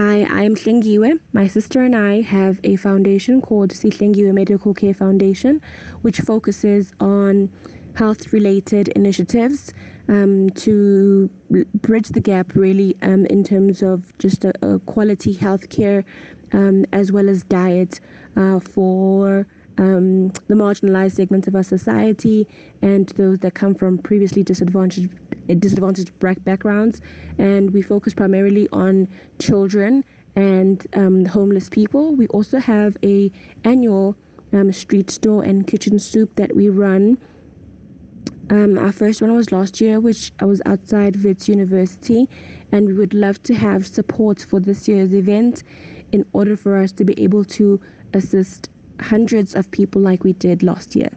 Hi, I'm Hlengiwe. My sister and I have a foundation called Sihlengiwe Medical Care Foundation, which focuses on health related initiatives um, to bridge the gap, really, um, in terms of just a, a quality healthcare um, as well as diet uh, for um, the marginalized segments of our society and those that come from previously disadvantaged disadvantaged black backgrounds. And we focus primarily on children and um, homeless people. We also have a annual um, street store and kitchen soup that we run. Um, our first one was last year, which I was outside Wits University, and we would love to have support for this year's event in order for us to be able to assist hundreds of people like we did last year.